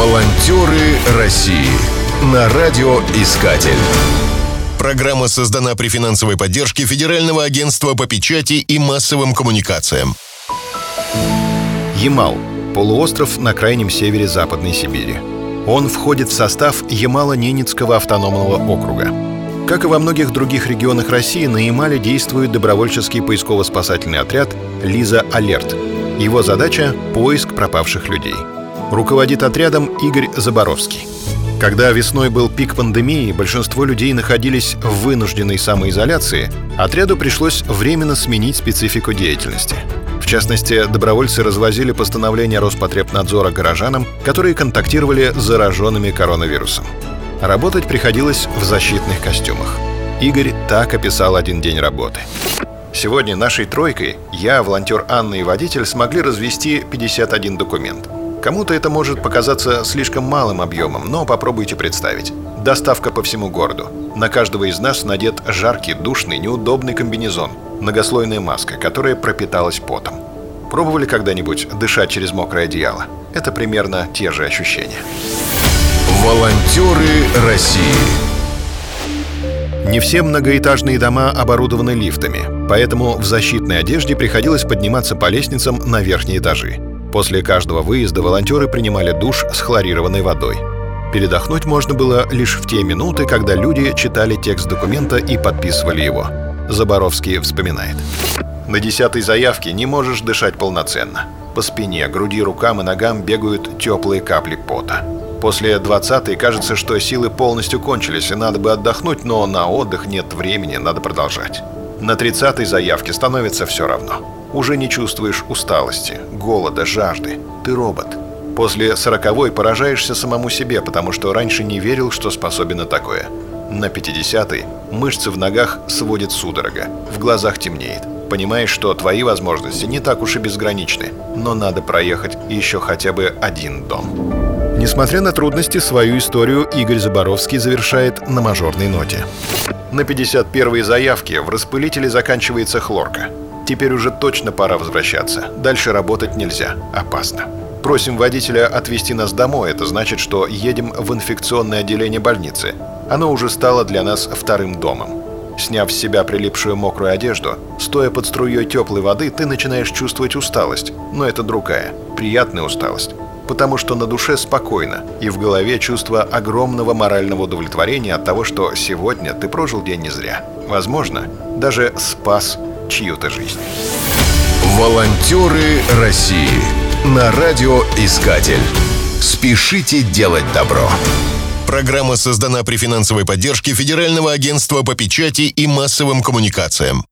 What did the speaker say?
Волонтеры России на радиоискатель. Программа создана при финансовой поддержке Федерального агентства по печати и массовым коммуникациям. Ямал – полуостров на крайнем севере Западной Сибири. Он входит в состав Ямало-Ненецкого автономного округа. Как и во многих других регионах России, на Ямале действует добровольческий поисково-спасательный отряд «Лиза Алерт». Его задача – поиск пропавших людей – Руководит отрядом Игорь Заборовский. Когда весной был пик пандемии, большинство людей находились в вынужденной самоизоляции, отряду пришлось временно сменить специфику деятельности. В частности, добровольцы развозили постановления Роспотребнадзора горожанам, которые контактировали с зараженными коронавирусом. Работать приходилось в защитных костюмах. Игорь так описал один день работы. Сегодня нашей тройкой я, волонтер Анна и водитель смогли развести 51 документ – Кому-то это может показаться слишком малым объемом, но попробуйте представить. Доставка по всему городу. На каждого из нас надет жаркий, душный, неудобный комбинезон, многослойная маска, которая пропиталась потом. Пробовали когда-нибудь дышать через мокрое одеяло? Это примерно те же ощущения. Волонтеры России не все многоэтажные дома оборудованы лифтами, поэтому в защитной одежде приходилось подниматься по лестницам на верхние этажи. После каждого выезда волонтеры принимали душ с хлорированной водой. Передохнуть можно было лишь в те минуты, когда люди читали текст документа и подписывали его. Заборовский вспоминает. На десятой заявке не можешь дышать полноценно. По спине, груди, рукам и ногам бегают теплые капли пота. После двадцатой кажется, что силы полностью кончились, и надо бы отдохнуть, но на отдых нет времени, надо продолжать. На тридцатой заявке становится все равно. Уже не чувствуешь усталости, голода, жажды. Ты робот. После сороковой поражаешься самому себе, потому что раньше не верил, что способен на такое. На 50-й мышцы в ногах сводит судорога, в глазах темнеет. Понимаешь, что твои возможности не так уж и безграничны, но надо проехать еще хотя бы один дом. Несмотря на трудности, свою историю Игорь Заборовский завершает на мажорной ноте. На 51-й заявке в распылителе заканчивается хлорка. Теперь уже точно пора возвращаться. Дальше работать нельзя. Опасно. Просим водителя отвезти нас домой. Это значит, что едем в инфекционное отделение больницы. Оно уже стало для нас вторым домом. Сняв с себя прилипшую мокрую одежду, стоя под струей теплой воды, ты начинаешь чувствовать усталость. Но это другая, приятная усталость. Потому что на душе спокойно, и в голове чувство огромного морального удовлетворения от того, что сегодня ты прожил день не зря. Возможно, даже спас чью-то жизнь. Волонтеры России на радиоискатель. Спешите делать добро. Программа создана при финансовой поддержке Федерального агентства по печати и массовым коммуникациям.